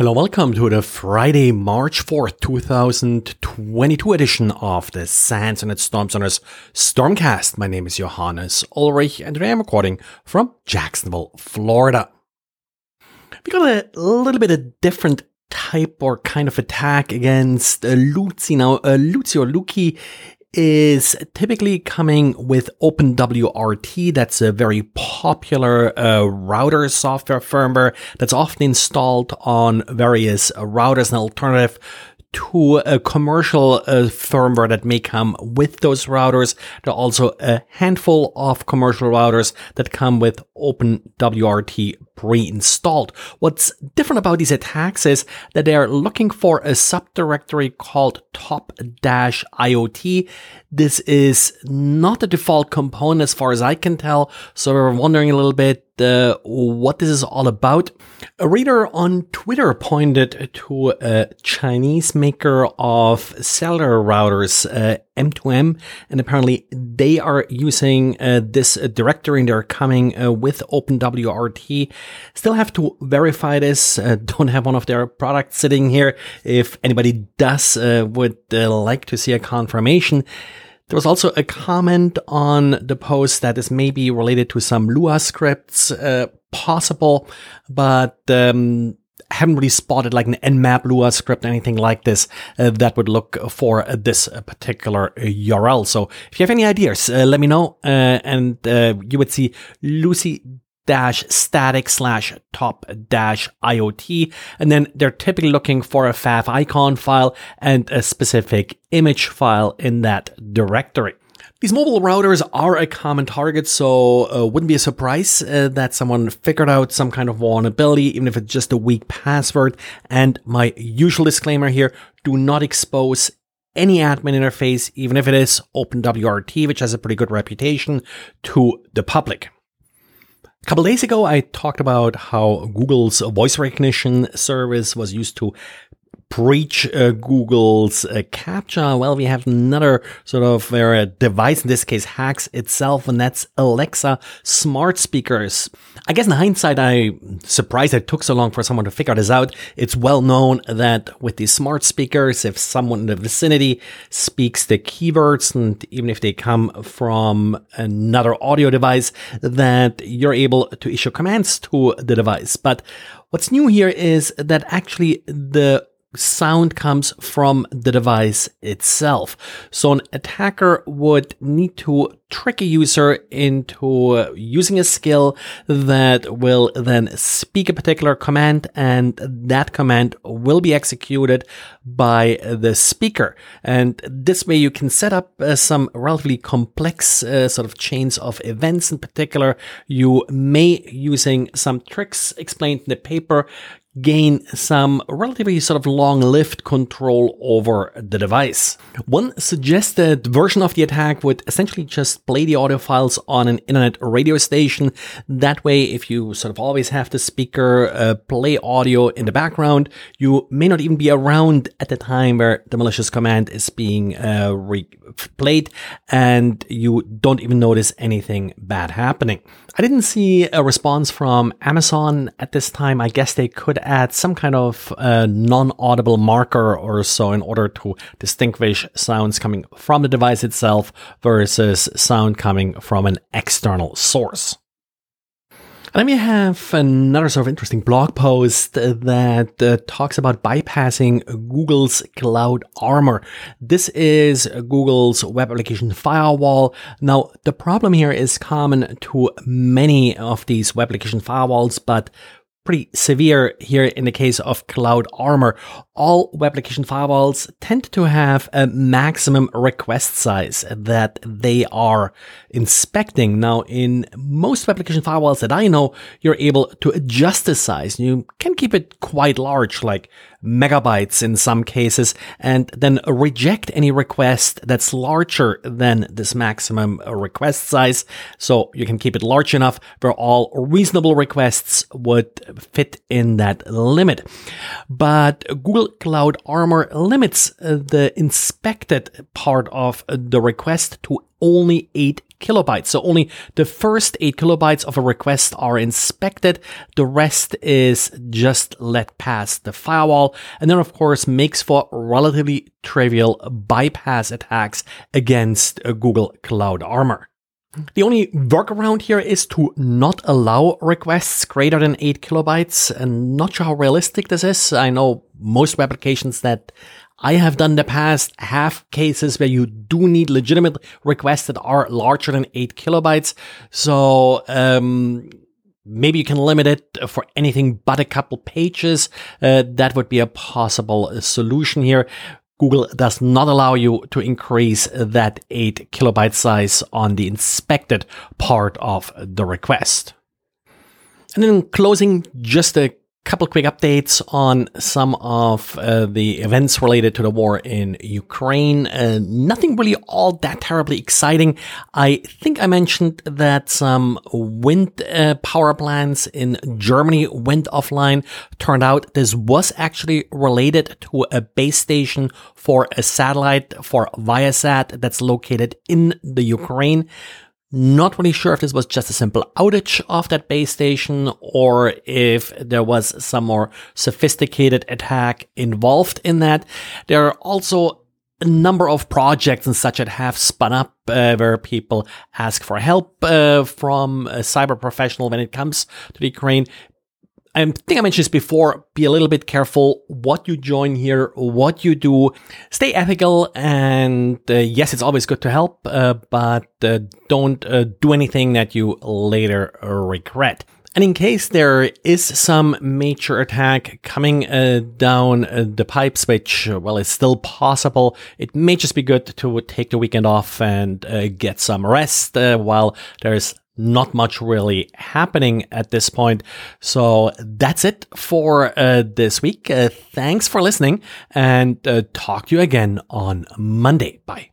Hello, welcome to the Friday, March 4th, 2022 edition of the SANS Internet Storm Center's Stormcast. My name is Johannes Ulrich and today I'm recording from Jacksonville, Florida. We got a little bit of different type or kind of attack against uh. Now, uh, or LuCI is typically coming with OpenWRT. That's a very popular uh, router software firmware that's often installed on various uh, routers, an alternative to a commercial uh, firmware that may come with those routers. There are also a handful of commercial routers that come with OpenWRT pre-installed. What's different about these attacks is that they are looking for a subdirectory called top-IoT. This is not the default component as far as I can tell. So we're wondering a little bit uh, what this is all about. A reader on Twitter pointed to a Chinese maker of cellular routers, uh, M2M, and apparently they are using uh, this directory and they're coming uh, with OpenWRT. Still have to verify this. Uh, don't have one of their products sitting here. If anybody does, uh, would like to see a confirmation. There was also a comment on the post that is maybe related to some Lua scripts, uh, possible, but um, haven't really spotted like an nmap Lua script, anything like this uh, that would look for uh, this particular URL. So if you have any ideas, uh, let me know, uh, and uh, you would see LuCI dash static slash top dash IoT. And then they're typically looking for a favicon file and a specific image file in that directory. These mobile routers are a common target, so uh, wouldn't be a surprise uh, that someone figured out some kind of vulnerability, even if it's just a weak password. And my usual disclaimer here, do not expose any admin interface, even if it is OpenWRT, which has a pretty good reputation, to the public. A couple days ago, I talked about how Google's voice recognition service was used to breach uh, Google's uh. Well, we have another sort of uh, device, in this case, hacks itself, and that's Alexa smart speakers. I guess in hindsight, I'm surprised it took so long for someone to figure this out. It's well known that with these smart speakers, if someone in the vicinity speaks the keywords, and even if they come from another audio device, that you're able to issue commands to the device. But What's new here is that actually the sound comes from the device itself. So an attacker would need to trick a user into using a skill that will then speak a particular command and that command will be executed by the speaker. And this way you can set up uh, some relatively complex uh, sort of chains of events in particular. You may using some tricks explained in the paper gain some relatively sort of long-lived control over the device. One suggested version of the attack would essentially just play the audio files on an internet radio station. That way, if you sort of always have the speaker uh, play audio in the background, you may not even be around at the time where the malicious command is being uh, replayed and you don't even notice anything bad happening. I didn't see a response from Amazon at this time. I guess they could add some kind of uh, non-audible marker or so in order to distinguish sounds coming from the device itself versus sound coming from an external source. Let me have another sort of interesting blog post that uh, talks about bypassing Google's Cloud Armor. This is Google's web application firewall. Now, the problem here is common to many of these web application firewalls, but pretty severe here in the case of Cloud Armor. All web application firewalls tend to have a maximum request size that they are inspecting. Now, in most web application firewalls that I know, you're able to adjust the size. You can keep it quite large, like megabytes in some cases, and then reject any request that's larger than this maximum request size. So you can keep it large enough where all reasonable requests would fit in that limit. But Google Cloud Armor limits the inspected part of the request to only 8 kilobytes. So only the first 8 kilobytes of a request are inspected. The rest is just let past the firewall. And then, of course, makes for relatively trivial bypass attacks against uh, Google Cloud Armor. The only workaround here is to not allow requests greater than 8 kilobytes. And not sure how realistic this is. I know most web applications that I have done in the past half cases where you do need legitimate requests that are larger than 8 kilobytes. So, um, maybe you can limit it for anything but a couple pages. Uh, that would be a possible solution here. Google does not allow you to increase that 8 kilobyte size on the inspected part of the request. And then closing, just a couple quick updates on some of uh, the events related to the war in Ukraine. Uh, nothing really all that terribly exciting. I think I mentioned that some wind uh, power plants in Germany went offline. Turned out this was actually related to a base station for a satellite for Viasat that's located in the Ukraine. Not really sure if this was just a simple outage of that base station or if there was some more sophisticated attack involved in that. There are also a number of projects and such that have spun up uh, where people ask for help uh, from a cyber professional when it comes to the Ukraine. I think I mentioned this before. Be a little bit careful what you join here, what you do. Stay ethical, and uh, yes, it's always good to help, uh, but uh, don't uh, do anything that you later regret. And in case there is some major attack coming uh, down uh, the pipes, which, well, is still possible, it may just be good to take the weekend off and get some rest while there's not much really happening at this point. So that's it for uh, this week. Uh, thanks for listening and uh, talk to you again on Monday. Bye.